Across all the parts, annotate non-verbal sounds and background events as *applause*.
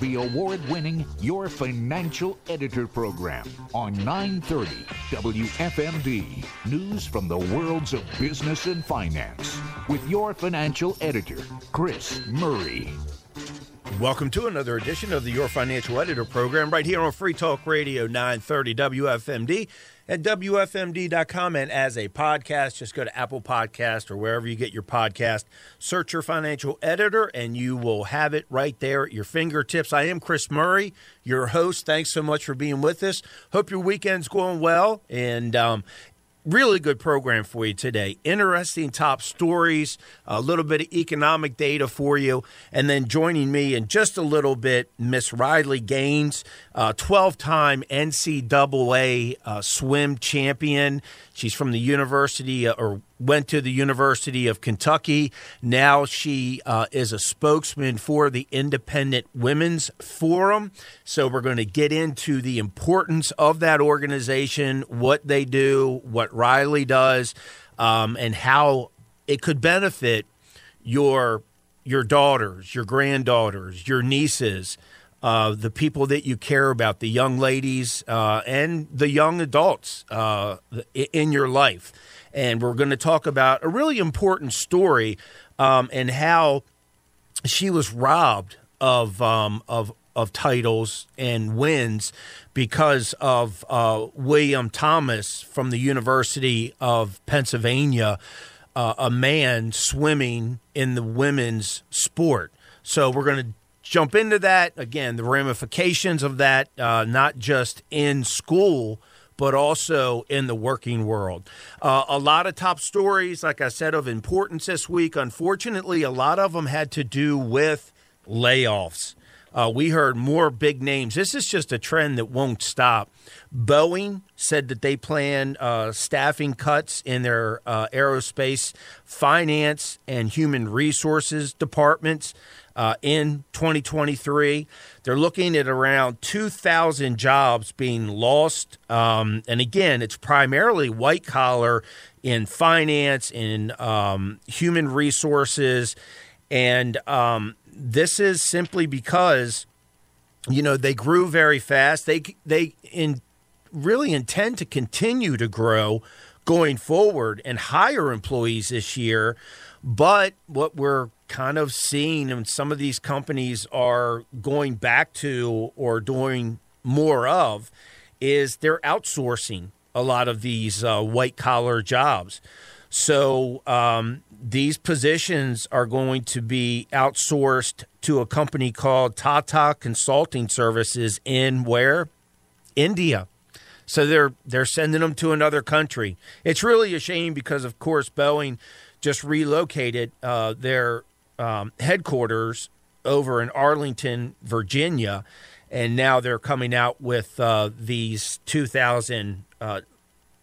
the award winning Your Financial Editor program on 930 WFMD. News from the worlds of business and finance with your financial editor, Chris Murray. Welcome to another edition of the Your Financial Editor program right here on Free Talk Radio 930 WFMD at WFMD.com and as a podcast. Just go to Apple Podcast or wherever you get your podcast. Search your financial editor and you will have it right there at your fingertips. I am Chris Murray, your host. Thanks so much for being with us. Hope your weekend's going well. And um, really good program for you today. Interesting top stories, a little bit of economic data for you, and then joining me in just a little bit, Miss Riley Gaines, 12 time NCAA uh, swim champion. She's from the University, uh, or went to the University of Kentucky. Now she uh, is a spokesman for the Independent Women's Forum. So we're going to get into the importance of that organization, what they do, what Riley does, um, and how it could benefit your your daughters, your granddaughters, your nieces, uh, the people that you care about, the young ladies uh, and the young adults uh, in your life. And we're going to talk about a really important story um, and how she was robbed of um, of of titles and wins because of uh, William Thomas from the University of Pennsylvania, uh, a man swimming in the women's sport. So we're going to jump into that again. The ramifications of that, uh, not just in school but also in the working world. Uh, a lot of top stories, like I said, of importance this week. Unfortunately, a lot of them had to do with layoffs. Uh, we heard more big names. This is just a trend that won't stop. Boeing said that they plan uh, staffing cuts in their uh, aerospace finance and human resources departments uh, in 2023. They're looking at around 2,000 jobs being lost. Um, and again, it's primarily white collar in finance, in um, human resources. And um, this is simply because, you know, they grew very fast. They, they in, really intend to continue to grow going forward and hire employees this year. But what we're kind of seeing, and some of these companies are going back to or doing more of, is they're outsourcing a lot of these uh, white collar jobs. So um, these positions are going to be outsourced to a company called Tata Consulting Services in where? India. So they're they're sending them to another country. It's really a shame because, of course, Boeing just relocated uh, their um, headquarters over in Arlington, Virginia, and now they're coming out with uh, these 2,000 uh,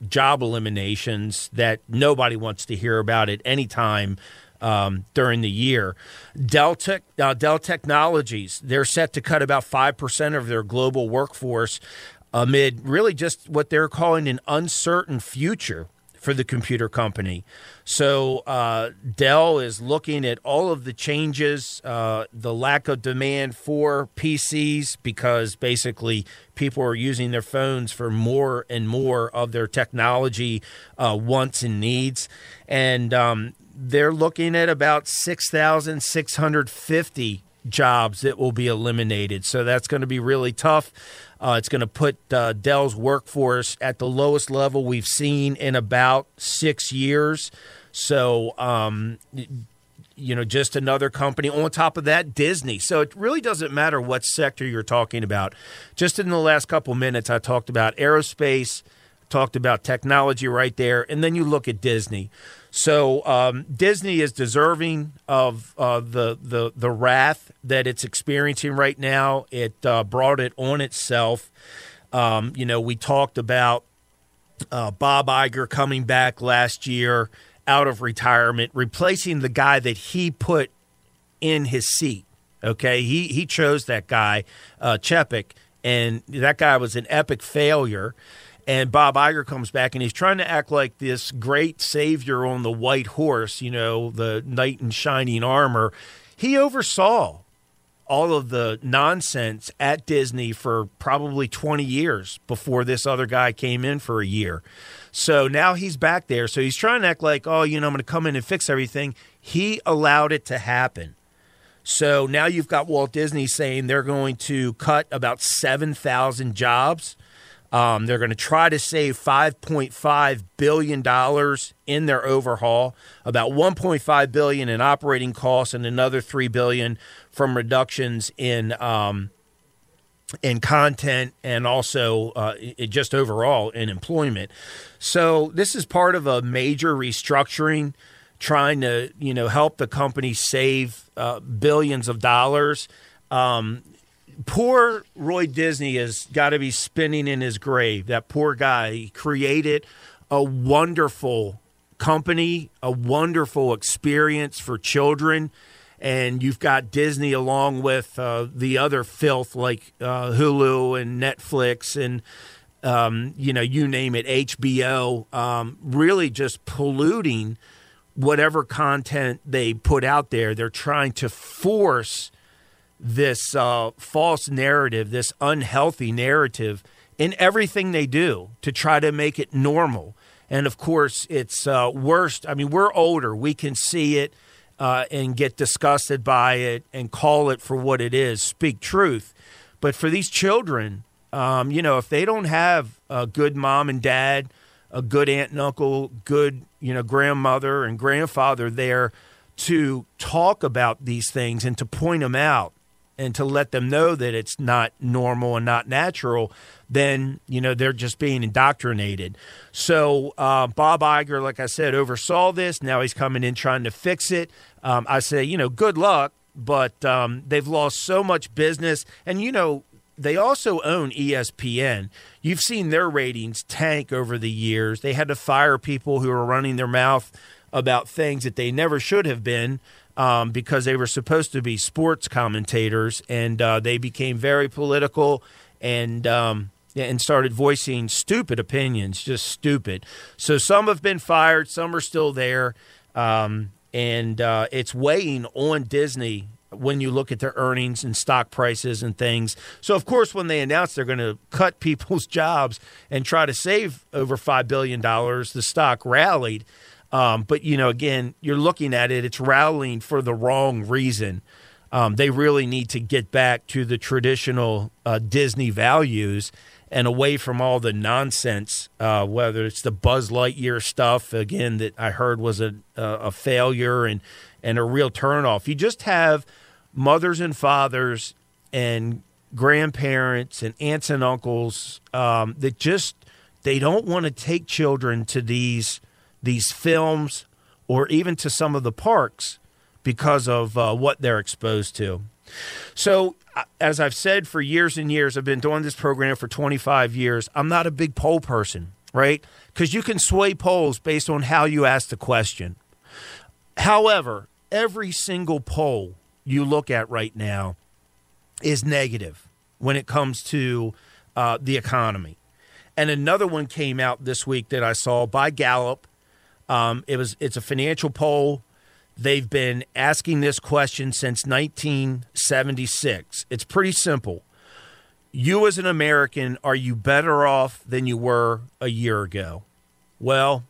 job eliminations that nobody wants to hear about at any time um, during the year. Dell, Tech, uh, Dell Technologies, they're set to cut about 5% of their global workforce amid really just what they're calling an uncertain future for the computer company. So uh, Dell is looking at all of the changes, uh, the lack of demand for PCs because basically people are using their phones for more and more of their technology uh, wants and needs, and um, they're looking at about six thousand six hundred fifty jobs that will be eliminated. So that's going to be really tough. Uh, it's going to put uh, Dell's workforce at the lowest level we've seen in about six years. So, um, you know, just another company. On top of that, Disney. So it really doesn't matter what sector you're talking about. Just in the last couple minutes, I talked about aerospace, talked about technology right there, and then you look at Disney. So um, Disney is deserving of uh, the the the wrath that it's experiencing right now. It uh, brought it on itself. Um, you know, we talked about uh, Bob Iger coming back last year out of retirement, replacing the guy that he put in his seat. Okay, he he chose that guy, uh, Chapek, and that guy was an epic failure. And Bob Iger comes back and he's trying to act like this great savior on the white horse, you know, the knight in shining armor. He oversaw all of the nonsense at Disney for probably 20 years before this other guy came in for a year. So now he's back there. So he's trying to act like, oh, you know, I'm going to come in and fix everything. He allowed it to happen. So now you've got Walt Disney saying they're going to cut about 7,000 jobs. Um, they're going to try to save 5.5 billion dollars in their overhaul, about 1.5 billion in operating costs, and another 3 billion from reductions in um, in content and also uh, just overall in employment. So this is part of a major restructuring, trying to you know help the company save uh, billions of dollars. Um, poor Roy Disney has got to be spinning in his grave. That poor guy he created a wonderful company, a wonderful experience for children. And you've got Disney along with uh, the other filth like uh, Hulu and Netflix and, um, you know, you name it, HBO, um, really just polluting whatever content they put out there. They're trying to force this uh, false narrative, this unhealthy narrative in everything they do to try to make it normal. And of course, it's uh, worst. I mean, we're older. We can see it uh, and get disgusted by it and call it for what it is, speak truth. But for these children, um, you know, if they don't have a good mom and dad, a good aunt and uncle, good, you know, grandmother and grandfather there to talk about these things and to point them out, and to let them know that it's not normal and not natural, then you know they're just being indoctrinated. So uh, Bob Iger, like I said, oversaw this. Now he's coming in trying to fix it. Um, I say, you know, good luck, but um, they've lost so much business, and you know. They also own ESPN. You've seen their ratings tank over the years. They had to fire people who were running their mouth about things that they never should have been um, because they were supposed to be sports commentators, and uh, they became very political and um, and started voicing stupid opinions, just stupid. So some have been fired, some are still there, um, and uh, it's weighing on Disney when you look at their earnings and stock prices and things. So, of course, when they announced they're going to cut *laughs* people's jobs and try to save over $5 billion, the stock rallied. Um, but you know, again, you're looking at it; it's rallying for the wrong reason. Um, they really need to get back to the traditional uh, Disney values and away from all the nonsense. Uh, whether it's the Buzz Lightyear stuff again that I heard was a a failure and and a real turnoff. You just have mothers and fathers and grandparents and aunts and uncles um, that just they don't want to take children to these these films or even to some of the parks because of uh, what they're exposed to. So, uh, as I've said for years and years, I've been doing this program for 25 years. I'm not a big poll person, right? Because you can sway polls based on how you ask the question. However, every single poll you look at right now is negative when it comes to uh, the economy. And another one came out this week that I saw by Gallup um, it was it's a financial poll. They've been asking this question since 1976. It's pretty simple. You as an American, are you better off than you were a year ago? Well,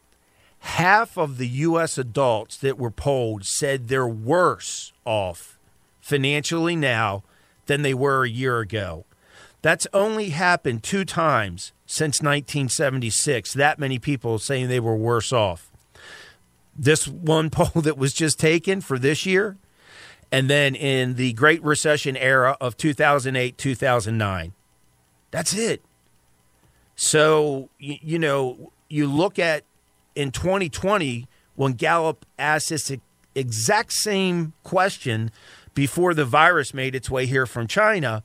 half of the U.S. adults that were polled said they're worse off financially now than they were a year ago. That's only happened two times since 1976. That many people saying they were worse off this one *laughs* poll that was just taken for this year, and then in the Great Recession era of 2008, 2009. That's it. So, you, you know, you look at in 2020 when Gallup asked this exact same question before the virus made its way here from China,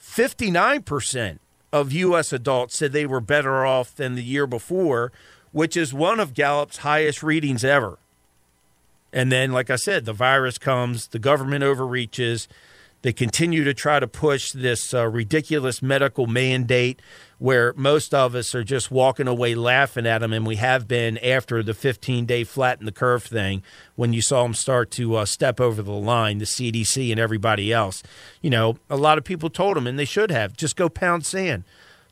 59% of U.S. adults said they were better off than the year before which is one of Gallup's highest readings ever. And then, like I said, the virus comes, the government overreaches, They continue to try to push this uh, ridiculous medical mandate where most of us are just walking away laughing at them, and we have been after the 15 day flatten the curve thing when you saw them start to uh, step over the line, the CDC and everybody else. You know, a lot of people told them, and they should have, just go pound sand.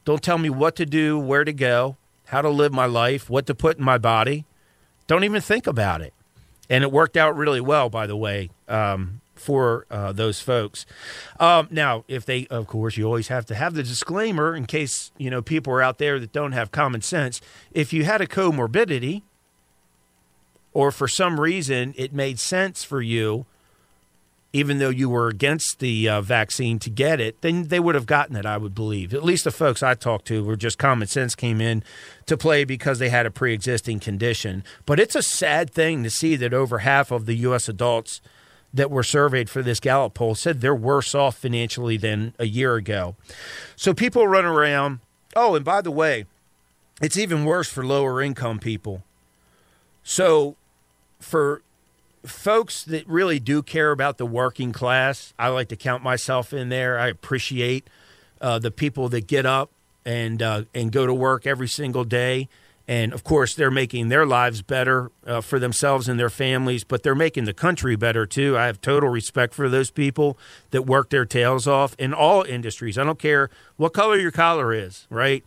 Don't tell me what to do, where to go, how to live my life, what to put in my body. Don't even think about it. And it worked out really well, by the way. Um, for uh, those folks. Um, now, if they, of course, you always have to have the disclaimer in case you know people are out there that don't have common sense. If you had a comorbidity, or for some reason it made sense for you, even though you were against the uh, vaccine to get it, then they would have gotten it. I would believe. At least the folks I talked to were just common sense came in to play because they had a pre-existing condition. But it's a sad thing to see that over half of the U.S. adults that were surveyed for this Gallup poll said they're worse off financially than a year ago. So people run around. Oh, and by the way, it's even worse for lower income people. So for folks that really do care about the working class, I like to count myself in there. I appreciate uh, the people that get up and uh, and go to work every single day and of course, they're making their lives better uh, for themselves and their families, but they're making the country better too. I have total respect for those people that work their tails off in all industries. I don't care what color your collar is, right?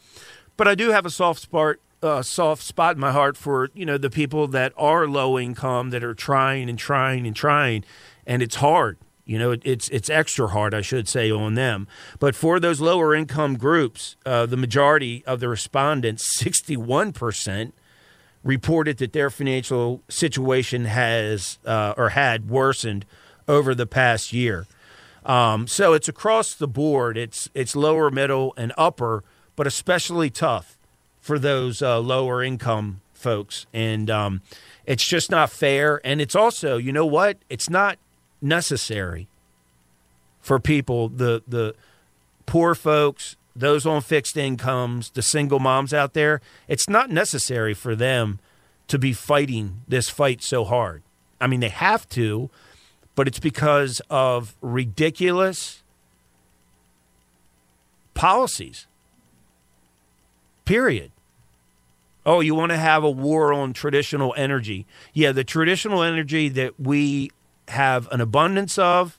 But I do have a soft spot, uh, soft spot in my heart for you know the people that are low income that are trying and trying and trying, and it's hard. You know, it's it's extra hard, I should say, on them. But for those lower income groups, uh, the majority of the respondents, sixty one percent, reported that their financial situation has uh, or had worsened over the past year. Um, so it's across the board. It's it's lower, middle, and upper, but especially tough for those uh, lower income folks. And um, it's just not fair. And it's also, you know what? It's not necessary for people, the the poor folks, those on fixed incomes, the single moms out there. It's not necessary for them to be fighting this fight so hard. I mean, they have to, but it's because of ridiculous policies. Period. Oh, you want to have a war on traditional energy. Yeah, the traditional energy that we have an abundance of.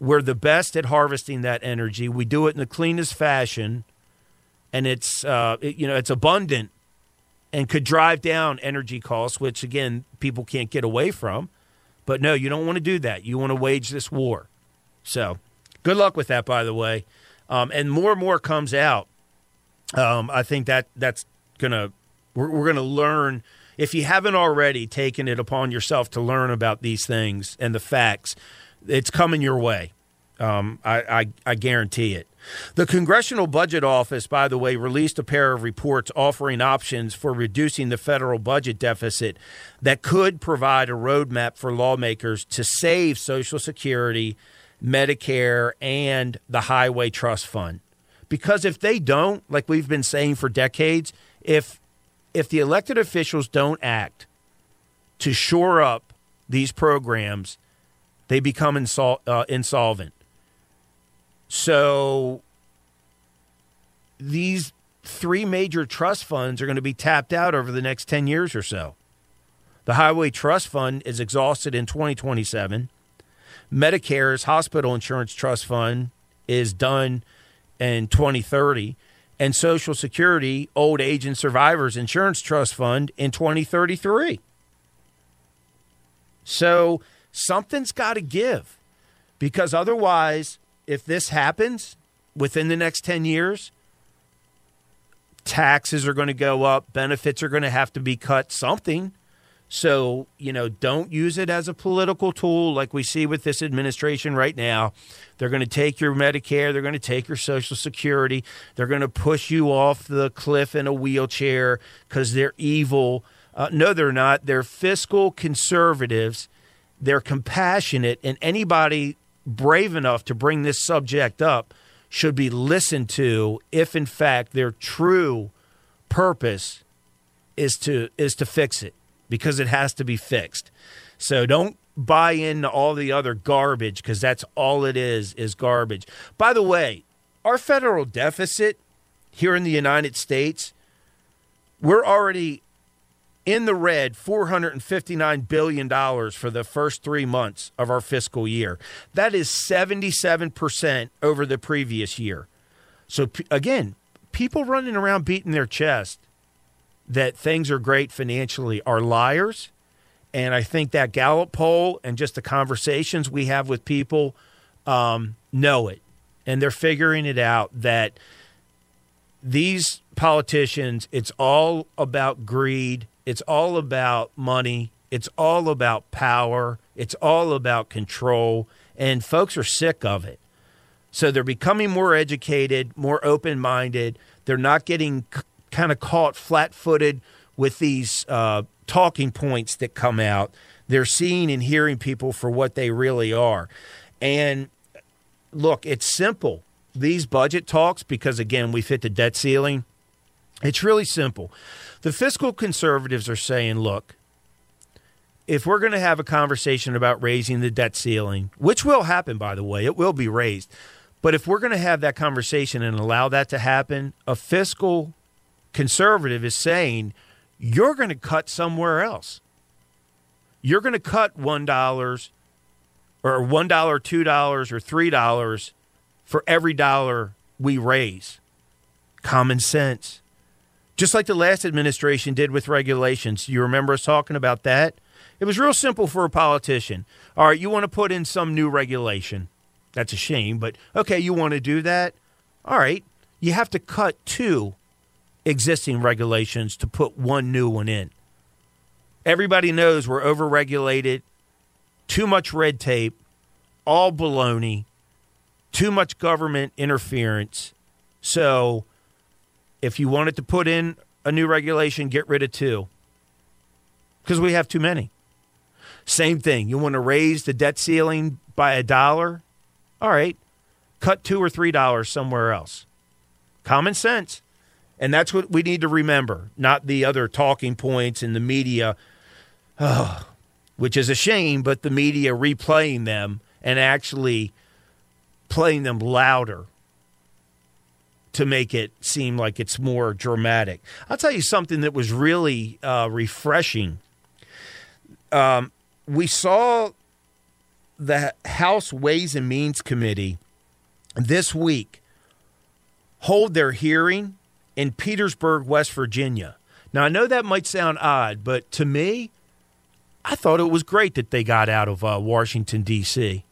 We're the best at harvesting that energy. We do it in the cleanest fashion, and it's uh, it, you know it's abundant and could drive down energy costs, which again people can't get away from. But no, you don't want to do that. You want to wage this war. So, good luck with that, by the way. Um, and more and more comes out. Um, I think that that's gonna we're, we're gonna learn if you haven't already taken it upon yourself to learn about these things and the facts, it's coming your way. Um, I, I, I guarantee it. The Congressional Budget Office, by the way, released a pair of reports offering options for reducing the federal budget deficit that could provide a roadmap for lawmakers to save Social Security, Medicare, and the Highway Trust Fund. Because if they don't, like we've been saying for decades, if if the elected officials don't act to shore up these programs, they become insol- uh, insolvent. So these three major trust funds are going to be tapped out over the next 10 years or so. The Highway Trust Fund is exhausted in 2027. Medicare's Hospital Insurance Trust Fund is done in 2030 and Social Security Old Age and Survivors Insurance Trust Fund in 2033. So something's got to give because otherwise, if this happens within the next 10 years, taxes are going to go up, benefits are going to have to be cut, something. So, you know, don't use it as a political tool like we see with this administration right now. They're going to take your Medicare, they're going to take your Social Security, they're going to push you off the cliff in a wheelchair because they're evil. Uh, no, they're not. They're fiscal conservatives. They're compassionate, and anybody brave enough to bring this subject up should be listened to if, in fact, their true purpose is to is to fix it because it has to be fixed. So don't buy into all the other garbage because that's all it is is garbage. By the way, our federal deficit here in the United States, we're already in the red $459 billion for the first three months of our fiscal year. That is 77% over the previous year. So, again, people running around beating their chest that things are great financially are liars. And I think that Gallup poll and just the conversations we have with people um, know it. And they're figuring it out that these politicians, it's all about greed it's all about money. It's all about power. It's all about control. And folks are sick of it. So they're becoming more educated, more open minded. They're not getting kind of caught flat footed with these uh, talking points that come out. They're seeing and hearing people for what they really are. And look, it's simple. These budget talks, because again, we've hit the debt ceiling, it's really simple. The fiscal conservatives are saying, look, if we're going to have a conversation about raising the debt ceiling, which will happen, by the way, it will be raised. But if we're going to have that conversation and allow that to happen, a fiscal conservative is saying you're going to cut somewhere else. You're going to cut $1 or $1, $2, or $3 for every dollar we raise. Common sense just like the last administration did with regulations. You remember us talking about that? It was real simple for a politician. All right, you want to put in some new regulation. That's a shame, but okay, you want to do that? All right, you have to cut two existing regulations to put one new one in. Everybody knows we're overregulated, too much red tape, all baloney, too much government interference. So if you wanted to put in a new regulation, get rid of two because we have too many. Same thing. You want to raise the debt ceiling by a dollar? All right, cut two or three dollars somewhere else. Common sense. And that's what we need to remember, not the other talking points in the media, oh, which is a shame, but the media replaying them and actually playing them louder to make it seem like it's more dramatic. I'll tell you something that was really uh, refreshing. Um, we saw the House Ways and Means Committee this week hold their hearing in Petersburg, West Virginia. Now, I know that might sound odd, but to me, I thought it was great that they got out of uh, Washington, D.C.,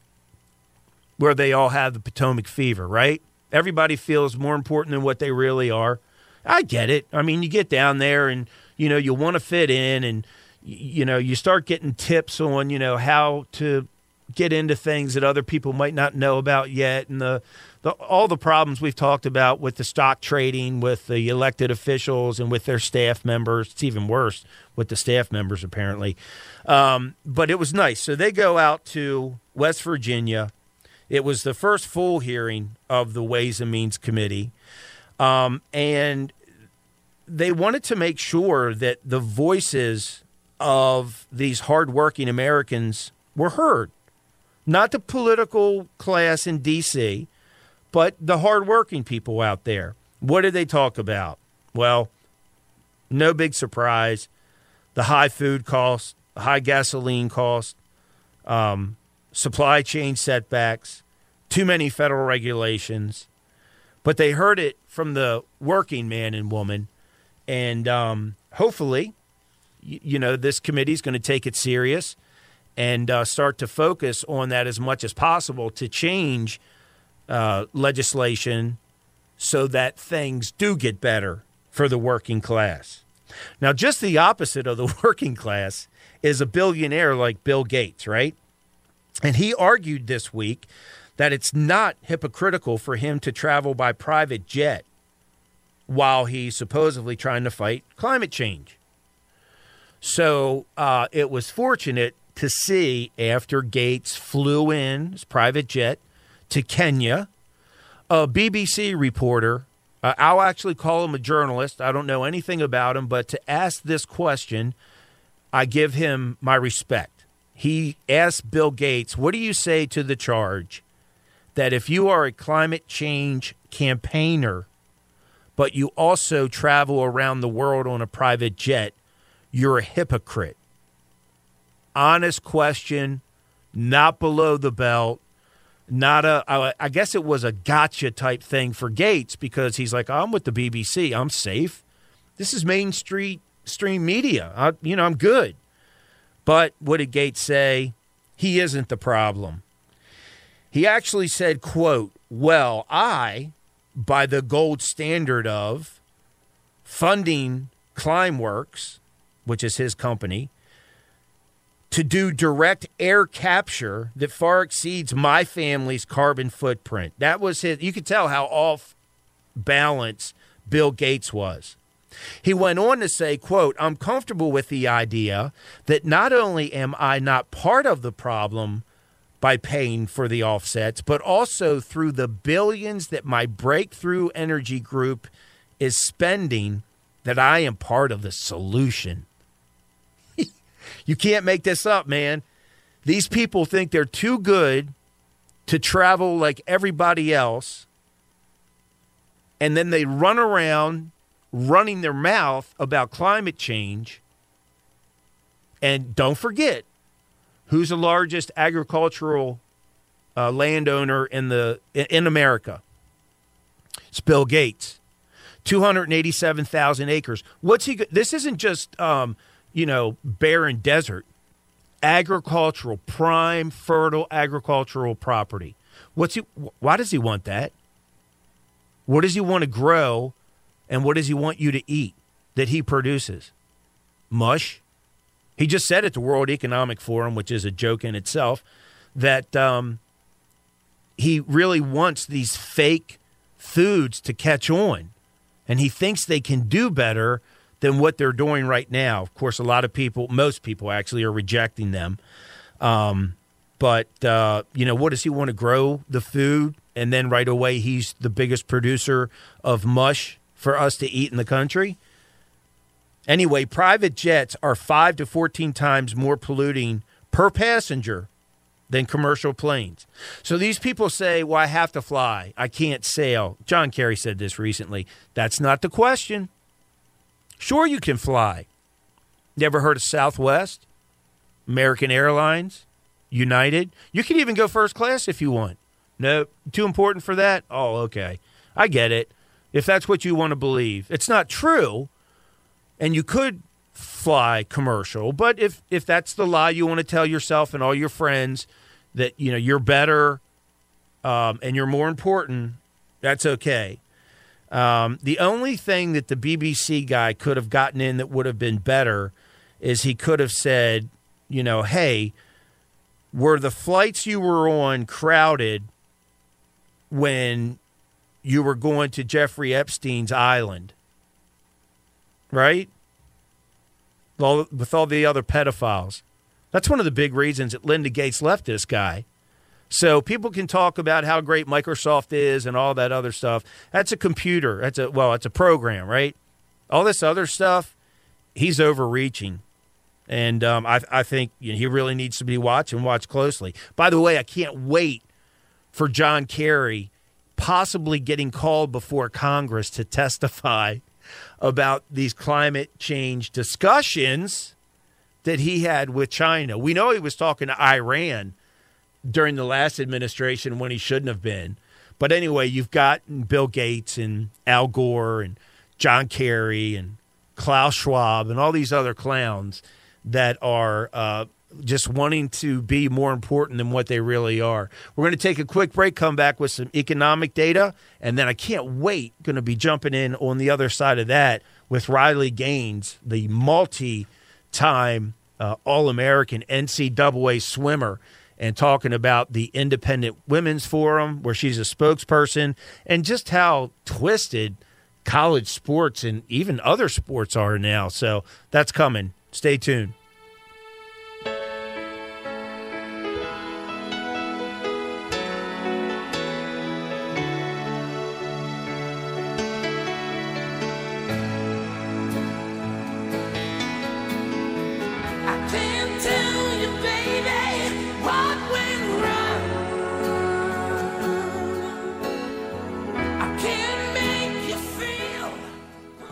where they all have the Potomac fever, right? Everybody feels more important than what they really are. I get it. I mean, you get down there and you know you want to fit in, and you know you start getting tips on you know how to get into things that other people might not know about yet, and the, the all the problems we've talked about with the stock trading, with the elected officials, and with their staff members. It's even worse with the staff members apparently. Um, but it was nice. So they go out to West Virginia it was the first full hearing of the Ways and Means Committee. Um, and they wanted to make sure that the voices of these hardworking Americans were heard. Not the political class in D.C., but the hardworking people out there. What did they talk about? Well, no big surprise. The high food costs, high gasoline costs, um, supply chain setbacks, too many federal regulations. But they heard it from the working man and woman. And um, hopefully, you, you, know, this committee is going to take it serious and uh, start to focus on that as much as possible to change uh, legislation so that things do get better for the working class. Now, just the opposite of the *laughs* working class is a billionaire like Bill Gates, right? And he argued this week that it's not hypocritical for him to travel by private jet while he's supposedly trying to fight climate change. So uh, it was fortunate to see after Gates flew in his private jet to Kenya, a BBC reporter. Uh, I'll actually call him a journalist. I don't know anything about him, but to ask this question, I give him my respect. he asked Bill Gates, What do you say to the charge that if you are a climate change campaigner, but you also travel around the world on a private jet, you're a hypocrite? Honest question, not below the belt not a I guess it was a gotcha type thing for Gates because he's like I'm with the BBC I'm safe. This is Main Street stream media. I, you know I'm good. But what did Gates say? He isn't the problem. He actually said quote well I by the gold standard of funding Climeworks which is his company to do direct air capture that far exceeds my family's carbon footprint. That was his. You could tell how off balance Bill Gates was. He went on to say, quote, I'm comfortable with the idea that not only am I not part of the problem by paying for the offsets, but also through the billions that my breakthrough energy group is spending, that I am part of the solution. You can't make this up, man. These people think they're too good to travel like everybody else. And then they run around running their mouth about climate change. And don't forget who's the largest agricultural uh, landowner in the in America. It's Bill Gates. 287,000 acres. What's he this isn't just um, you know, barren desert, agricultural, prime, fertile agricultural property. What's he? Why does he want that? What does he want to grow, and what does he want you to eat that he produces? Mush. He just said at the World Economic Forum, which is a joke in itself, that um, he really wants these fake foods to catch on, and he thinks they can do better than what they're doing right now. Of course, a lot of people, most people actually, are rejecting them. Um, but uh, you know, what does he want to grow the food, and then right away he's the biggest producer of mush for us to eat in the country? Anyway, private jets are five to fourteen times more polluting per passenger than commercial planes. So these people say, "Well, I have to fly. I can't sail." John Kerry said this recently. That's not the question. Sure, you can fly. Never heard of Southwest, American Airlines, United? You can even go first class if you want. No, too important for that? Oh, okay. I get it. If that's what you want to believe, it's not true. And you could fly commercial, but if if that's the lie you want to tell yourself and all your friends that you know you're better um, and you're more important, that's okay. Um, the only thing that the BBC guy could have gotten in that would have been better is he could have said, you know, hey, were the flights you were on crowded when you were going to Jeffrey Epstein's island? Right? with all the other pedophiles. That's one of the big reasons that Linda Gates left this guy so people can talk about how great Microsoft is and all that other stuff. That's a computer. That's a well, it's a program, right? All this other stuff, he's overreaching, and um, I, I think you know, he really needs to be watched and watched closely. By the way, I can't wait for John Kerry possibly getting called before Congress to testify about these climate change discussions that he had with China. We know he was talking to Iran during the last administration when he shouldn't have been. But anyway, you've got Bill Gates and Al Gore and John Kerry and Klaus Schwab and all these other clowns that are uh, just wanting to be more important than what they really are. We're going to take a quick break, come back with some economic data, and then I can't wait going to be jumping in on the other side of that with Riley Gaines, the multi-time uh, All-American NCAA swimmer and talking about the Independent Women's Forum, where she's a spokesperson, and just how twisted college sports and even other sports are now. So that's coming. Stay tuned.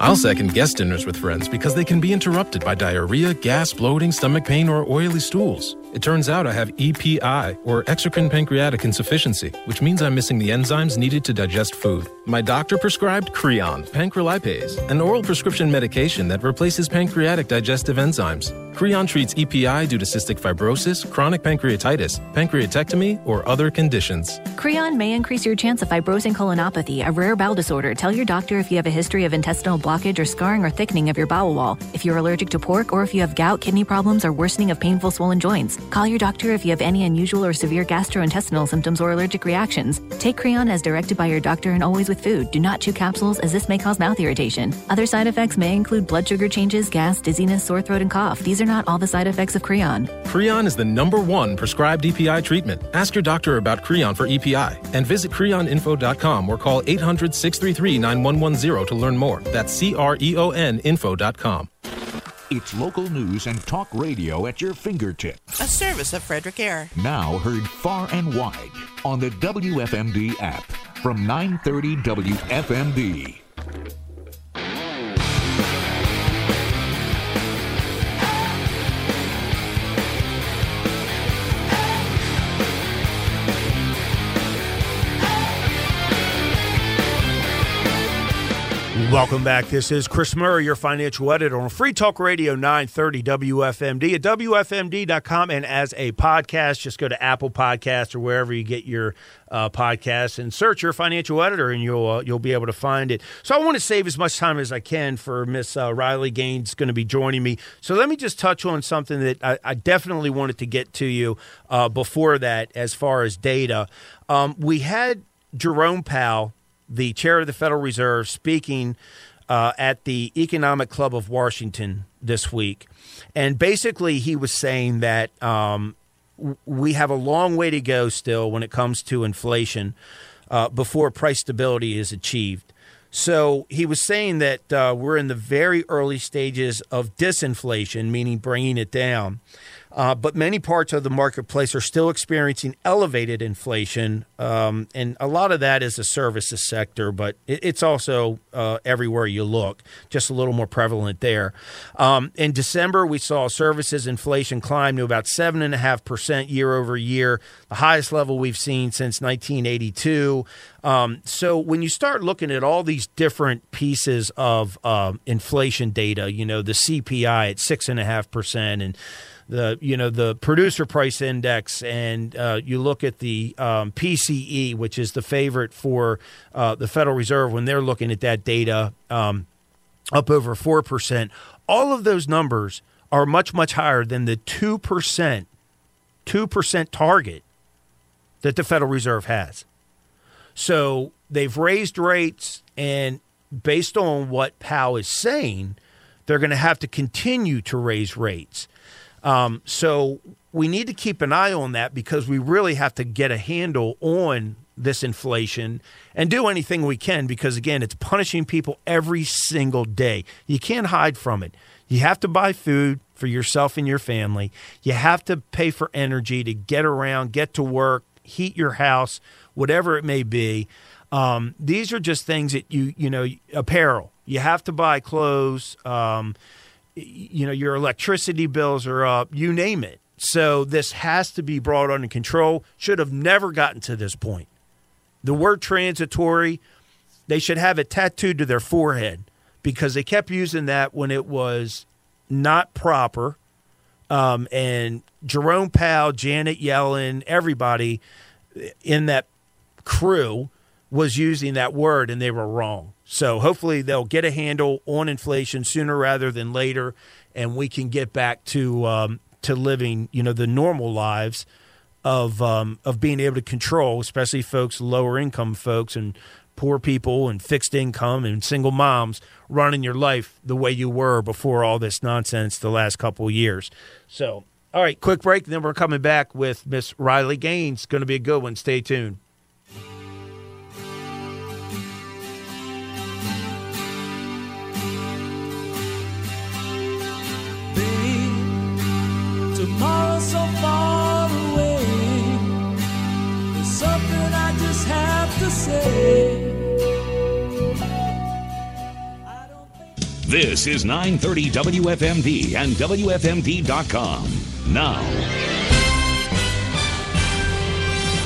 I'll second guest dinners with friends because they can be interrupted by diarrhea, gas, bloating, stomach pain, or oily stools. It turns out I have EPI, or exocrine pancreatic insufficiency, which means I'm missing the enzymes needed to digest food. My doctor prescribed Creon, pancrelipase, an oral prescription medication that replaces pancreatic digestive enzymes. Creon treats EPI due to cystic fibrosis, chronic pancreatitis, pancreatectomy, or other conditions. Creon may increase your chance of fibrosing colonopathy, a rare bowel disorder. Tell your doctor if you have a history of intestinal blockage or scarring or thickening of your bowel wall, if you're allergic to pork, or if you have gout, kidney problems, or worsening of painful swollen joints. Call your doctor if you have any unusual or severe gastrointestinal symptoms or allergic reactions. Take Creon as directed by your doctor and always with food. Do not chew capsules as this may cause mouth irritation. Other side effects may include blood sugar changes, gas, dizziness, sore throat, and cough. These are not all the side effects of Creon. Creon is the number one prescribed EPI treatment. Ask your doctor about Creon for EPI and visit creoninfo.com or call 800 633 9110 to learn more. That's C R E O N info.com. It's local news and talk radio at your fingertips. A service of Frederick Air. Now heard far and wide on the WFMD app from 930 WFMD. Welcome back. This is Chris Murray, your financial editor on Free Talk Radio 930 WFMD at WFMD.com. And as a podcast, just go to Apple Podcasts or wherever you get your uh, podcasts and search your financial editor, and you'll uh, you'll be able to find it. So I want to save as much time as I can for Miss uh, Riley Gaines going to be joining me. So let me just touch on something that I, I definitely wanted to get to you uh, before that, as far as data. Um, we had Jerome Powell the chair of the Federal Reserve, speaking uh, at the Economic Club of Washington this week. And basically, he was saying that um, we have a long way to go still when it comes to inflation uh, before price stability is achieved. So he was saying that uh, we're in the very early stages of disinflation, meaning bringing it down. Uh, but many parts of the marketplace are still experiencing elevated inflation, um, and a lot of that is the services sector, but it, it's also uh, everywhere you look, just a little more prevalent there. Um, in December, we saw services inflation climb to about 7.5% year over year, the highest level we've seen since 1982. Um, so when you start looking at all these different pieces of um, inflation data, you know, the CPI at 6.5%, and the you know the producer price index, and uh, you look at the um, PCE, which is the favorite for uh, the Federal Reserve when they're looking at that data, um, up over four percent. All of those numbers are much much higher than the two percent two percent target that the Federal Reserve has. So they've raised rates, and based on what Powell is saying, they're going to have to continue to raise rates. Um, so we need to keep an eye on that because we really have to get a handle on this inflation and do anything we can because, again, it's punishing people every single day. You can't hide from it. You have to buy food for yourself and your family. You have to pay for energy to get around, get to work, heat your house, whatever it may be. Um, these are just things that you, you know, apparel. You have to buy clothes. Um, you know, your electricity bills are up, you name it. So this has to be brought under control. Should have never gotten to this point. The word transitory, they should have it tattooed to their forehead because they kept using that when it was not proper. Um, and Jerome Powell, Janet Yellen, everybody in that crew was using that word and they were wrong. So hopefully they'll get a handle on inflation sooner rather than later, and we can get back to um, to living, you know, the normal lives of um, of being able to control, especially folks, lower income folks, and poor people, and fixed income, and single moms running your life the way you were before all this nonsense the last couple years. So, all right, quick break, then we're coming back with Miss Riley Gaines. Going to be a good one. Stay tuned. This is 930 WFMD and WFMD.com. Now,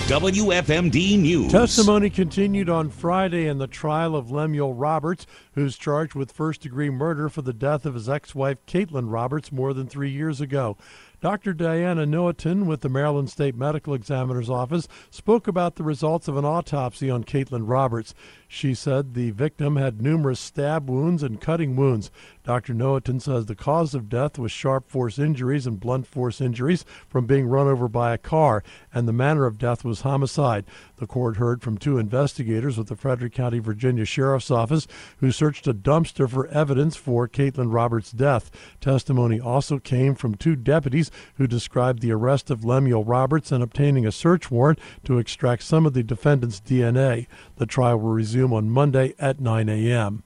WFMD News. Testimony continued on Friday in the trial of Lemuel Roberts, who's charged with first degree murder for the death of his ex wife, Caitlin Roberts, more than three years ago. Dr. Diana Noaton with the Maryland State Medical Examiner's Office spoke about the results of an autopsy on Caitlin Roberts. She said the victim had numerous stab wounds and cutting wounds. Dr. Noaton says the cause of death was sharp force injuries and blunt force injuries from being run over by a car, and the manner of death was homicide. The court heard from two investigators with the Frederick County, Virginia Sheriff's Office who searched a dumpster for evidence for Caitlin Roberts' death. Testimony also came from two deputies who described the arrest of Lemuel Roberts and obtaining a search warrant to extract some of the defendant's DNA. The trial will resume on Monday at 9 a.m.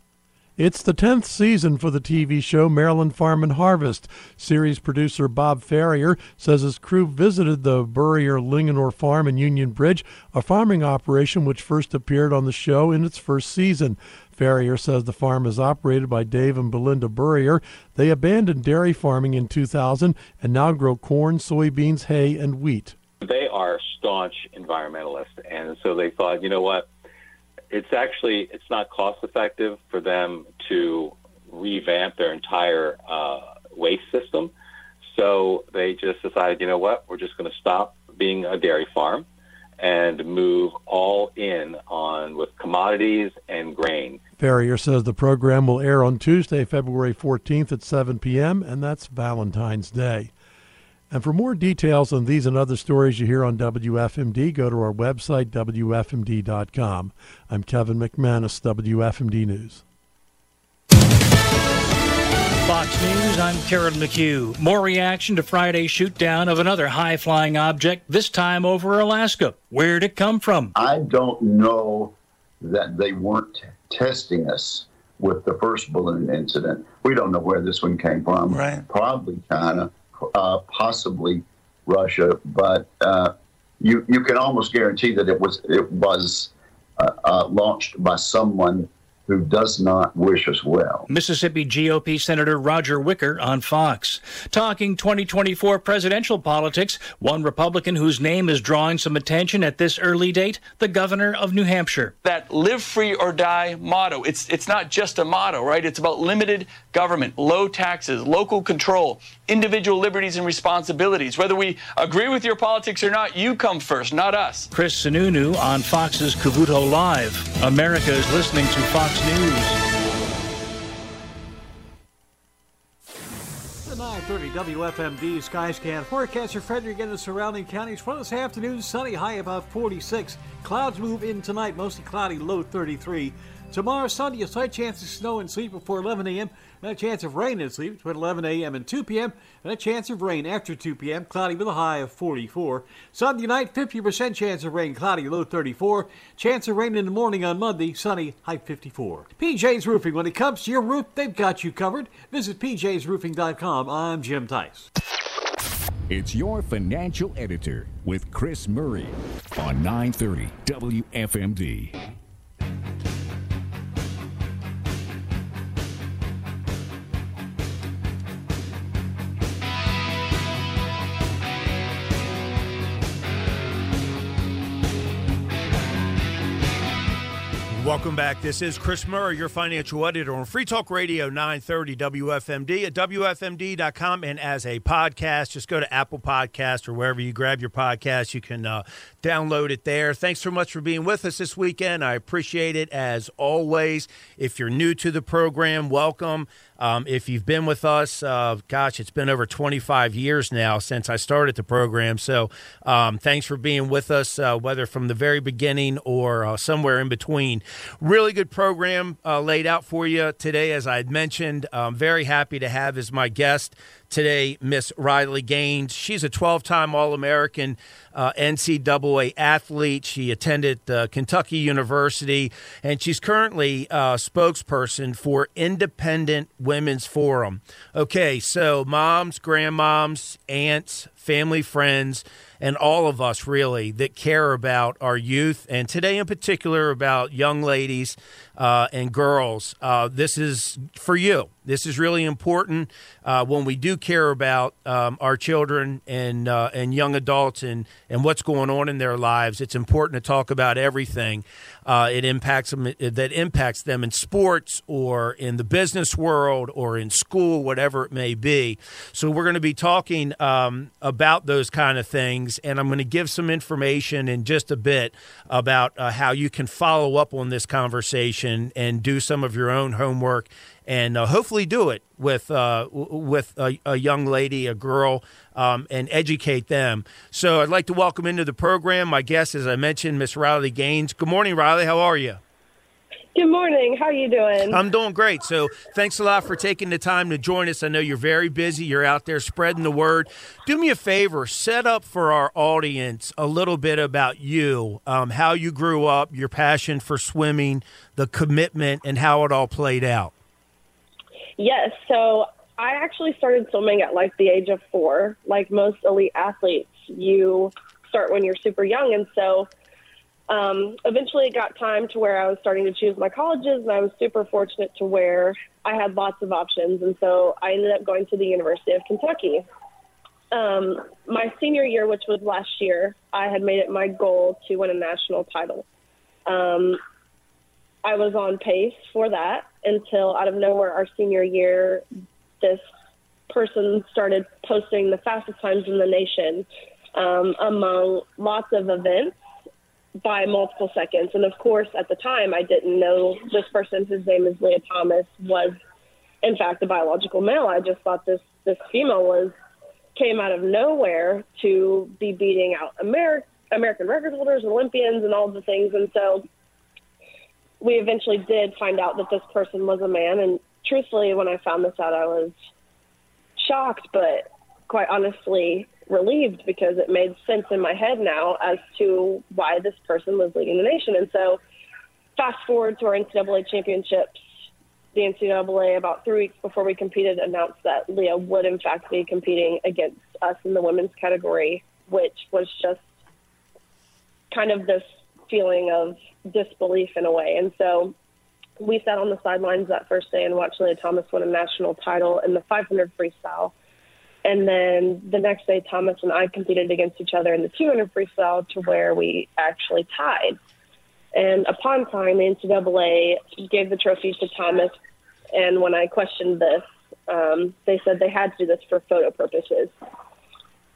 It's the 10th season for the TV show Maryland Farm and Harvest. Series producer Bob Farrier says his crew visited the Burrier Linganore Farm in Union Bridge, a farming operation which first appeared on the show in its first season. Farrier says the farm is operated by Dave and Belinda Burrier. They abandoned dairy farming in 2000 and now grow corn, soybeans, hay, and wheat. They are staunch environmentalists, and so they thought, you know what? it's actually it's not cost effective for them to revamp their entire uh, waste system. So they just decided, you know what, we're just going to stop being a dairy farm and move all in on with commodities and grain. Farrier says the program will air on Tuesday, February 14th at 7 p.m., and that's Valentine's Day. And for more details on these and other stories you hear on WFMD, go to our website, WFMD.com. I'm Kevin McManus, WFMD News. Fox News, I'm Karen McHugh. More reaction to Friday's shootdown of another high flying object, this time over Alaska. Where'd it come from? I don't know that they weren't testing us with the first balloon incident. We don't know where this one came from. Right. Probably China uh, possibly Russia, but uh, you you can almost guarantee that it was it was uh, uh launched by someone who does not wish us well. Mississippi GOP Senator Roger Wicker on Fox. Talking 2024 presidential politics, one Republican whose name is drawing some attention at this early date, the governor of New Hampshire. That live free or die motto, it's, it's not just a motto, right? It's about limited government, low taxes, local control, individual liberties and responsibilities. Whether we agree with your politics or not, you come first, not us. Chris Sununu on Fox's Cavuto Live. America is listening to Fox News. The 930 WFMD Skyscan forecaster Frederick and the surrounding counties for this afternoon sunny high about 46. Clouds move in tonight, mostly cloudy, low 33. Tomorrow, Sunday, a slight chance of snow and sleet before 11 a.m. and a chance of rain and sleet between 11 a.m. and 2 p.m. and a chance of rain after 2 p.m. Cloudy with a high of 44. Sunday night, 50% chance of rain, cloudy, low 34. Chance of rain in the morning on Monday, sunny, high 54. PJ's Roofing. When it comes to your roof, they've got you covered. Visit pjsroofing.com. I'm Jim Tice. It's your financial editor with Chris Murray on 930 WFMD. Welcome back. This is Chris Murray, your financial editor on Free Talk Radio 930 WFMD at WFMD.com and as a podcast. Just go to Apple Podcast or wherever you grab your podcast. You can uh, download it there. Thanks so much for being with us this weekend. I appreciate it as always. If you're new to the program, welcome. Um, if you've been with us, uh, gosh, it's been over 25 years now since I started the program. So um, thanks for being with us, uh, whether from the very beginning or uh, somewhere in between. Really good program uh, laid out for you today, as I had mentioned. I'm very happy to have as my guest today Miss Riley Gaines. She's a 12 time All American uh, NCAA athlete. She attended uh, Kentucky University, and she's currently uh, spokesperson for Independent Women's Forum. Okay, so moms, grandmoms, aunts, family, friends, and all of us really that care about our youth, and today in particular about young ladies uh, and girls. Uh, this is for you. This is really important uh, when we do care about um, our children and uh, and young adults and and what's going on in their lives. It's important to talk about everything. Uh, it impacts them that impacts them in sports or in the business world or in school, whatever it may be. So we're going to be talking um, about those kind of things, and I'm going to give some information in just a bit about how you can follow up on this conversation and do some of your own homework and uh, hopefully do it with uh, with a, a, young lady, a girl, um, and educate them. So I'd like to welcome into the program my guest, as I mentioned, Miss Riley Gaines. Good morning, Riley. How are you? Good morning. How are you doing? I'm doing great. So, thanks a lot for taking the time to join us. I know you're very busy. You're out there spreading the word. Do me a favor, set up for our audience a little bit about you, um, how you grew up, your passion for swimming, the commitment, and how it all played out. Yes. So, I actually started swimming at like the age of four. Like most elite athletes, you start when you're super young. And so, um, eventually it got time to where I was starting to choose my colleges, and I was super fortunate to where I had lots of options. And so I ended up going to the University of Kentucky. Um, my senior year, which was last year, I had made it my goal to win a national title. Um, I was on pace for that until out of nowhere, our senior year, this person started posting the fastest times in the nation um, among lots of events by multiple seconds. And of course, at the time, I didn't know this person, whose name is Lia Thomas, was in fact a biological male. I just thought this this female was came out of nowhere to be beating out Ameri- American record holders, Olympians, and all the things. And so we eventually did find out that this person was a man. And truthfully, when I found this out, I was shocked, but quite honestly, relieved because it made sense in my head now as to why this person was leading the nation. And so, fast forward to our NCAA championships, the NCAA, about three weeks before we competed, announced that Lia would, in fact, be competing against us in the women's category, which was just kind of this feeling of disbelief in a way. And so, we sat on the sidelines that first day and watched Lia Thomas win a national title in the 500 freestyle and then the next day, Thomas and I competed against each other in the 200 freestyle to where we actually tied. And upon tying, the NCAA gave the trophy to Thomas. And when I questioned this, um, they said they had to do this for photo purposes.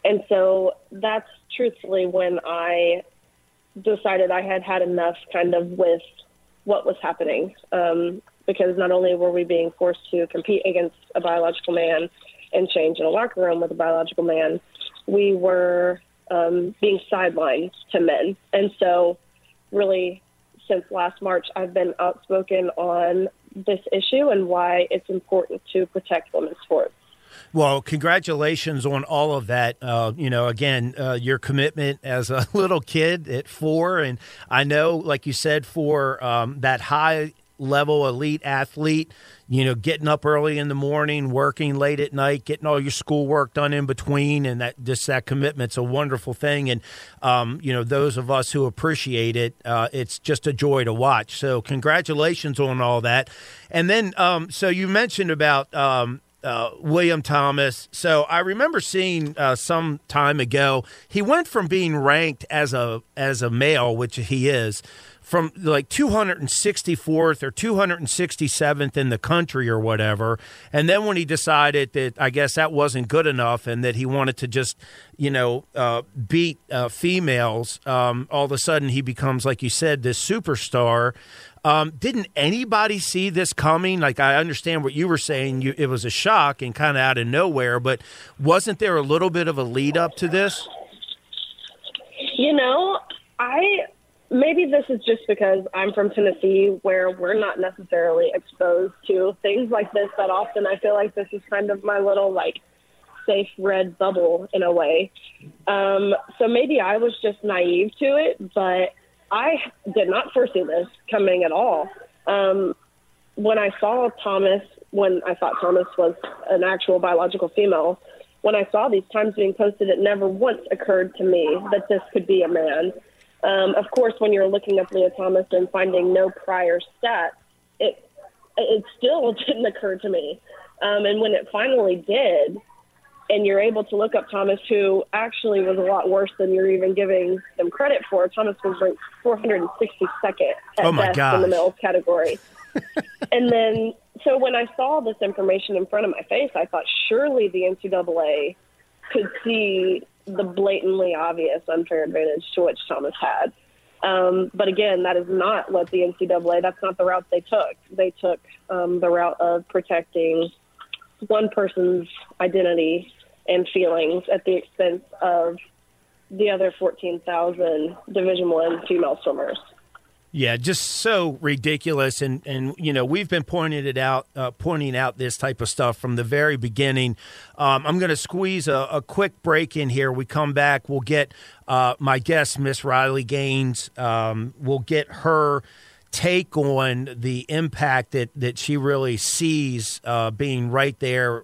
And so that's truthfully when I decided I had had enough kind of with what was happening. Um, because not only were we being forced to compete against a biological man, and change in a locker room with a biological man, we were um, being sidelined to men. And so, really, since last March, I've been outspoken on this issue and why it's important to protect women's sports. Well, congratulations on all of that. Uh, you know, again, uh, your commitment as a *laughs* little kid at four, and I know, like you said, for um, that high level elite athlete, you know, getting up early in the morning, working late at night, getting all your schoolwork done in between, and that just that commitment's a wonderful thing. And um, you know, those of us who appreciate it, uh, it's just a joy to watch. So, congratulations on all that. And then, um, so you mentioned about. Um, uh, William Thomas. So I remember seeing uh, some time ago he went from being ranked as a as a male, which he is, from like 264th or 267th in the country or whatever. And then when he decided that I guess that wasn't good enough and that he wanted to just, you know, uh, beat uh, females, um, all of a sudden he becomes, like you said, this superstar. Um, didn't anybody see this coming? Like, I understand what you were saying. You, it was a shock and kind of out of nowhere, but wasn't there a little bit of a lead up to this? You know, I maybe this is just because I'm from Tennessee, where we're not necessarily exposed to things like this that often. I feel like this is kind of my little like safe red bubble in a way. Um, so maybe I was just naive to it, but I did not foresee this coming at all. Um, when I saw Thomas, when I thought Thomas was an actual biological female, when I saw these times being posted, it never once occurred to me that this could be a man. Um, of course, when you're looking up Lia Thomas and finding no prior stats, it it still *laughs* didn't occur to me. Um, and when it finally did, and you're able to look up Thomas, who actually was a lot worse than you're even giving them credit for. Thomas was ranked 462nd at Oh, best in the gosh. males category. *laughs* and then, so when I saw this information in front of my face, I thought surely the NCAA could see the blatantly obvious unfair advantage to which Thomas had. Um, but again, that is not what the NCAA, that's not the route they took. They took um, the route of protecting one person's identity and feelings at the expense of the other 14,000 Division One female swimmers. Yeah, just so ridiculous, and and you know we've been pointing it out, uh, pointing out this type of stuff from the very beginning. Um, I'm going to squeeze a, a quick break in here. We come back, we'll get uh, my guest, Miss Riley Gaines. Um, we'll get her take on the impact that that she really sees uh, being right there,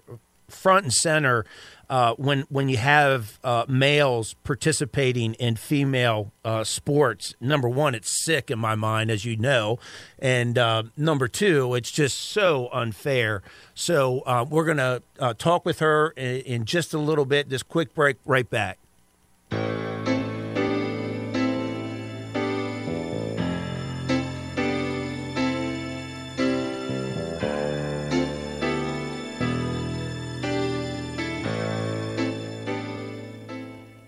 front and center uh, when when you have uh, males participating in female uh, sports, number one, it's sick in my mind, as you know, and uh, number two, it's just so unfair. So uh, we're gonna uh, talk with her in, in just a little bit. This quick break, right back.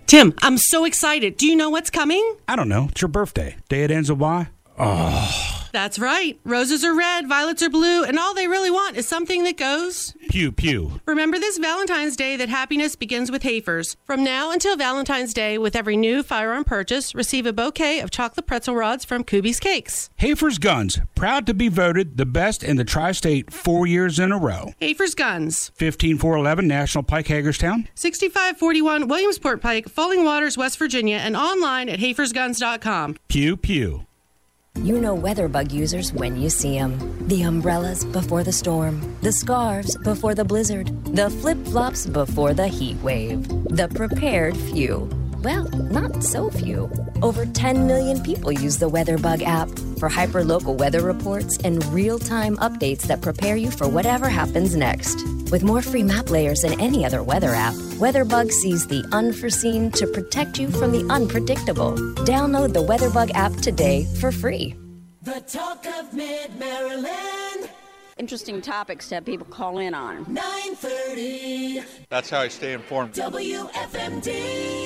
Tim, I'm so excited. Do you know what's coming? I don't know. It's your birthday. Day it ends with Y. Oh. That's right. Roses are red, violets are blue, and all they really want is something that goes. Pew pew. Remember this Valentine's Day that happiness begins with Hafers. From now until Valentine's Day, with every new firearm purchase, receive a bouquet of chocolate pretzel rods from Kubi's Cakes. Hafer's Guns, proud to be voted the best in the tri state four years in a row. Hafers Guns, 15411 National Pike, Hagerstown. 6541 Williamsport Pike, Falling Waters, West Virginia, and online at hafersguns.com. Pew pew. You know WeatherBug users when you see them. The umbrellas before the storm, the scarves before the blizzard, the flip flops before the heat wave. The prepared few. Well, not so few. Over 10 million people use the WeatherBug app for hyperlocal weather reports and real time updates that prepare you for whatever happens next. With more free map layers than any other weather app, WeatherBug sees the unforeseen to protect you from the unpredictable. Download the WeatherBug app today for free. The talk of mid Maryland. Interesting topics to have people call in on. 930 That's how I stay informed. WFMD.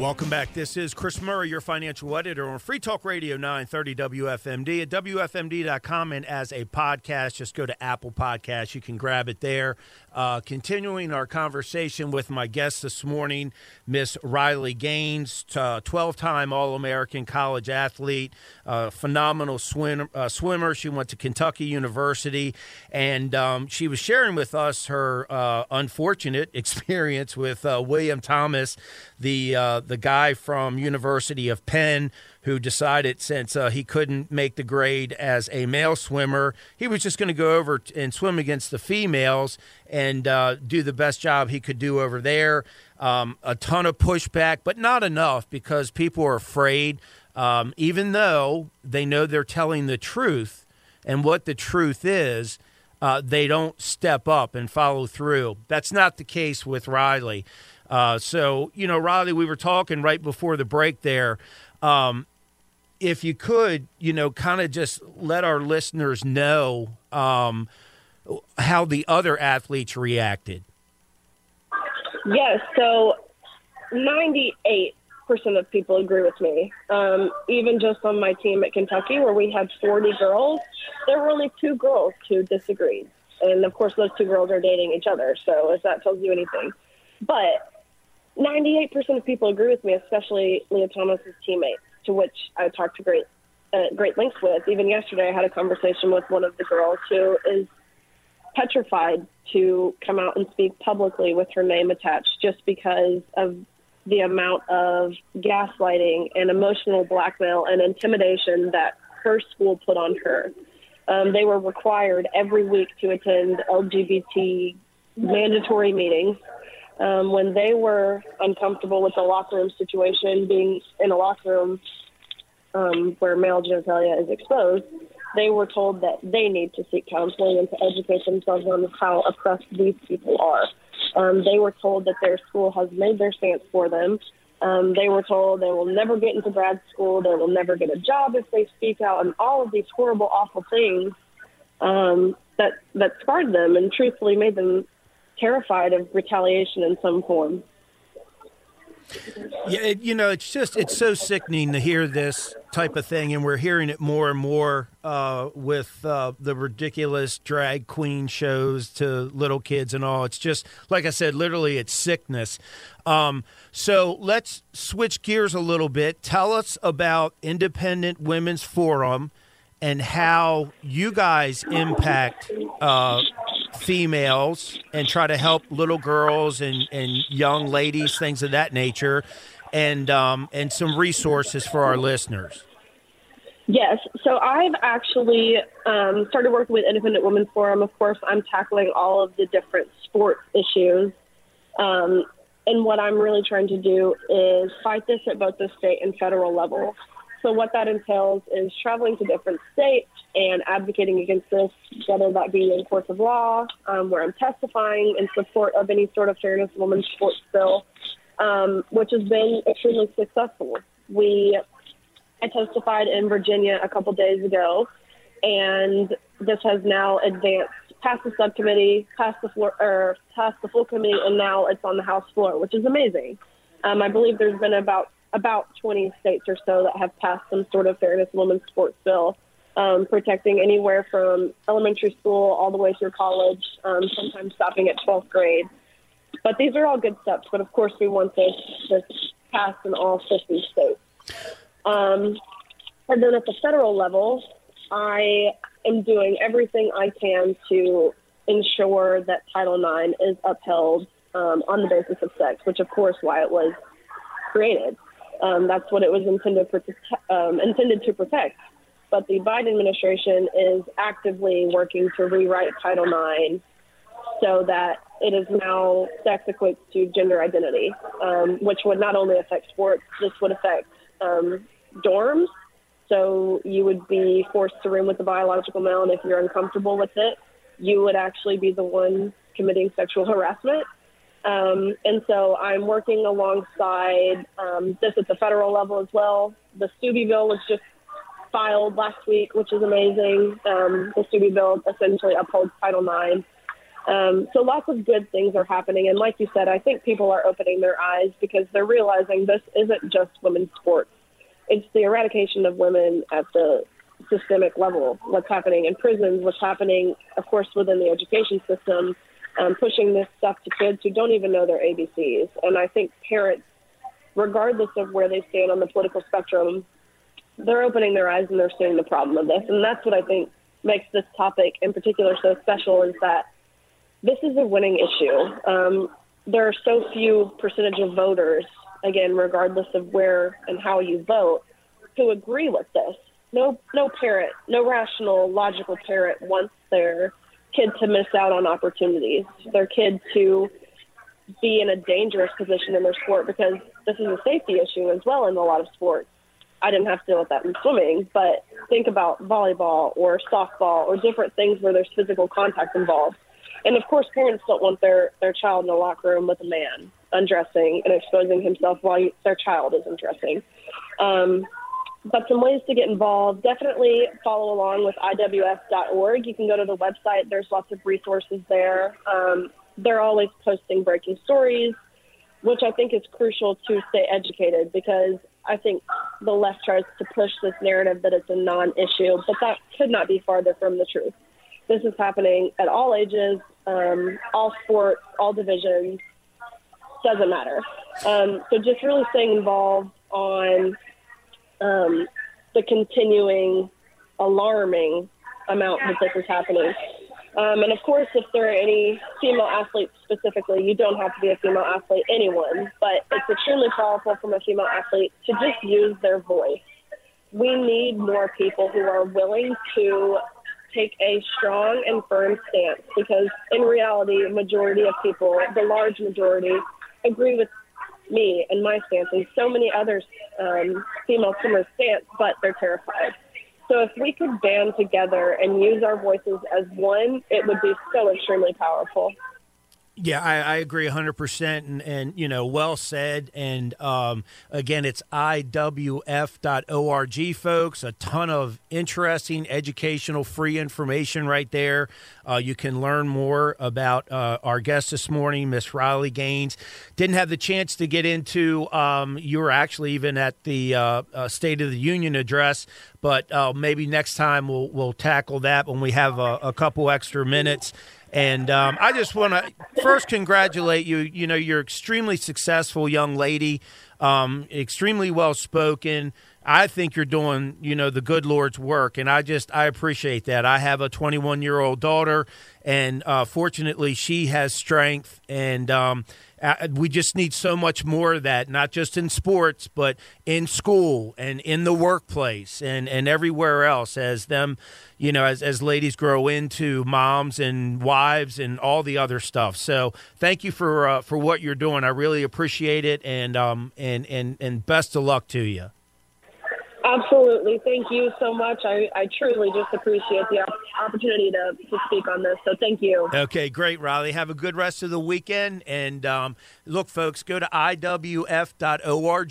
Welcome back. This is Chris Murray, your financial editor on Free Talk Radio 930 WFMD at WFMD.com. And as a podcast, just go to Apple Podcasts. You can grab it there. Uh, continuing our conversation with my guest this morning, Miss Riley Gaines, 12 time All American college athlete, uh, phenomenal swim, uh, swimmer. She went to Kentucky University, and um, she was sharing with us her uh, unfortunate *laughs* experience with uh, William Thomas, the uh, the guy from University of Penn who decided since uh, he couldn't make the grade as a male swimmer, he was just going to go over and swim against the females and uh, do the best job he could do over there. Um, a ton of pushback, but not enough because people are afraid, um, even though they know they're telling the truth and what the truth is. Uh, they don't step up and follow through. That's not the case with Riley. Uh, so, you know, Riley, we were talking right before the break there. Um, if you could, you know, kind of just let our listeners know um, how the other athletes reacted. Yes, so 98% of people agree with me. Um, even just on my team at Kentucky, where we had 40 girls, there were only two girls who disagreed. And of course, those two girls are dating each other, so if that tells you anything. But 98% of people agree with me, especially Lia Thomas's teammates, to which I talked to great, uh, great lengths with. Even yesterday, I had a conversation with one of the girls who is petrified to come out and speak publicly with her name attached just because of the amount of gaslighting and emotional blackmail and intimidation that her school put on her. Um, they were required every week to attend LGBT mandatory meetings. Um, when they were uncomfortable with the locker room situation, being in a locker room um, where male genitalia is exposed, they were told that they need to seek counseling and to educate themselves on how oppressed these people are. Um, they were told that their school has made their stance for them. Um, they were told they will never get into grad school, they will never get a job if they speak out, and all of these horrible, awful things um, that that scarred them and truthfully made them terrified of retaliation in some form. Yeah, it, you know, it's just it's so sickening to hear this type of thing, and we're hearing it more and more uh, with uh, the ridiculous drag queen shows to little kids and all. It's just like I said, literally, it's sickness. Um, so let's switch gears a little bit. Tell us about Independent Women's Forum and how you guys impact uh, females and try to help little girls and, and young ladies, things of that nature, and um, and some resources for our listeners. Yes, so I've actually um, started working with Independent Women's Forum. Of course, I'm tackling all of the different sports issues. Um, and what I'm really trying to do is fight this at both the state and federal level. So what that entails is traveling to different states and advocating against this, whether that be in courts of law, um, where I'm testifying in support of any sort of fairness women's sports bill, um, which has been extremely successful. We, I testified in Virginia a couple days ago, and this has now advanced past the subcommittee, past the floor, or past the full committee, and now it's on the House floor, which is amazing. Um, I believe there's been about about 20 states or so that have passed some sort of fairness women's sports bill, um, protecting anywhere from elementary school all the way through college, um, sometimes stopping at 12th grade. But these are all good steps. But of course, we want this, this passed in all 50 states. Um, and then at the federal level, I am doing everything I can to ensure that Title IX is upheld um, on the basis of sex, which of course why it was created. Um, that's what it was intended for, um, intended to protect. But the Biden administration is actively working to rewrite Title IX so that it is now sex equates to gender identity, um, which would not only affect sports, this would affect um, dorms. So you would be forced to room with a biological male, and if you're uncomfortable with it, you would actually be the one committing sexual harassment. Um, and so I'm working alongside um, this at the federal level as well. The Steube bill was just filed last week, which is amazing. Um, the Steube bill essentially upholds Title IX. Um, so lots of good things are happening. And like you said, I think people are opening their eyes because they're realizing this isn't just women's sports. It's the eradication of women at the systemic level. What's happening in prisons, what's happening, of course, within the education system – um, pushing this stuff to kids who don't even know their ABCs. And I think parents, regardless of where they stand on the political spectrum, they're opening their eyes and they're seeing the problem of this. And that's what I think makes this topic in particular so special is that this is a winning issue. Um, there are so few percentage of voters, again, regardless of where and how you vote, who agree with this. No, no parent, no rational, logical parent wants their kid to miss out on opportunities, their kid to be in a dangerous position in their sport because this is a safety issue as well in a lot of sports. I didn't have to deal with that in swimming, but think about volleyball or softball or different things where there's physical contact involved. And of course, parents don't want their, their child in a locker room with a man undressing and exposing himself while their child is undressing. Um, but some ways to get involved. Definitely follow along with iwf.org you can go to the website. There's lots of resources there. Um, they're always posting breaking stories which i think is crucial to stay educated because i think the left tries to push this narrative that it's a non-issue but that could not be farther from the truth. This is happening at all ages um, all sports all divisions doesn't matter. Um, so just really staying involved on um, the continuing alarming amount that this is happening. Um, and of course, if there are any female athletes specifically, you don't have to be a female athlete, anyone, but it's extremely powerful from a female athlete to just use their voice. We need more people who are willing to take a strong and firm stance because in reality, majority of people, the large majority, agree with me and my stance and so many other um, female swimmers' stance, but they're terrified. So if we could band together and use our voices as one, it would be so extremely powerful. Yeah, I, I agree 100%. And, and, you know, well said. And um, again, it's iwf.org, folks. A ton of interesting, educational, free information right there. Uh, you can learn more about uh, our guest this morning, Miss Riley Gaines. Didn't have the chance to get into, um, you were actually even at the uh, uh State of the Union address, but uh, maybe next time we'll, we'll tackle that when we have a, a couple extra minutes. And um, I just want to first congratulate you. You know, you're extremely successful young lady, um, extremely well spoken. I think you're doing, you know, the good Lord's work, and I just I appreciate that. I have a 21 year old daughter, and uh, fortunately, she has strength, and um, we just need so much more of that, not just in sports, but in school and in the workplace and, and everywhere else as them, you know, as, as ladies grow into moms and wives and all the other stuff. So thank you for uh, for what you're doing. I really appreciate it, and um and and and best of luck to you. Absolutely. Thank you so much. I, I truly just appreciate the opportunity to, to speak on this. So thank you. Okay, great, Riley. Have a good rest of the weekend. And um, look, folks, go to iwf.org.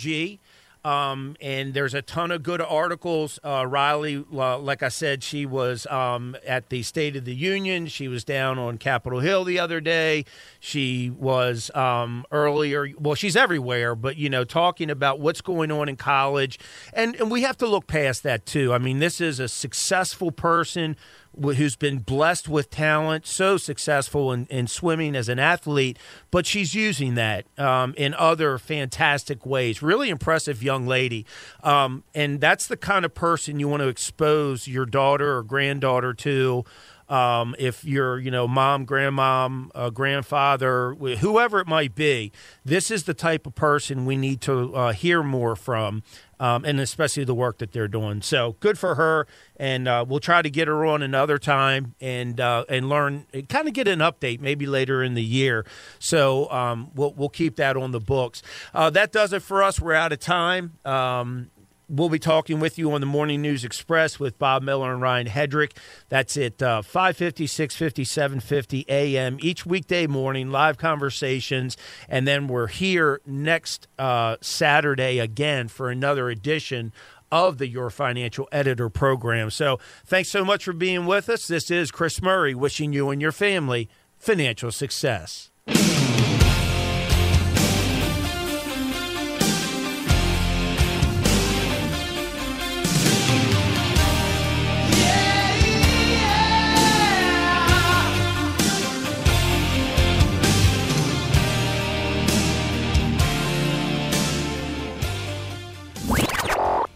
Um, and there's a ton of good articles. Uh, Riley, uh, like I said, she was um, at the State of the Union. She was down on Capitol Hill the other day. She was um, earlier. Well, she's everywhere, but you know, talking about what's going on in college, and and we have to look past that too. I mean, this is a successful person who's been blessed with talent, so successful in, in swimming as an athlete, but she's using that um, in other fantastic ways. Really impressive young lady. Um, and that's the kind of person you want to expose your daughter or granddaughter to. Um, if you're, you know, mom, grandmom, uh, grandfather, whoever it might be, this is the type of person we need to uh, hear more from um, and especially the work that they're doing. So good for her, and uh, we'll try to get her on another time and uh, and learn, kind of get an update maybe later in the year. So um, we'll we'll keep that on the books. Uh, that does it for us. We're out of time. Um, We'll be talking with you on the Morning News Express with Bob Miller and Ryan Hedrick. That's at uh, 550, 650, 750 a.m. each weekday morning, live conversations. And then we're here next uh, Saturday again for another edition of the Your Financial Editor program. So thanks so much for being with us. This is Chris Murray wishing you and your family financial success.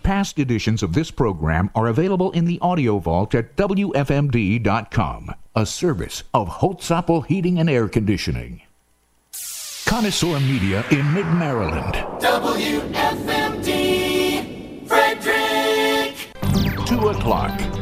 Past editions of this program are available in the audio vault at WFMD.com, a service of Holtzapfel Heating and Air Conditioning. Connoisseur Media in Mid Maryland. WFMD, Frederick. 2 o'clock.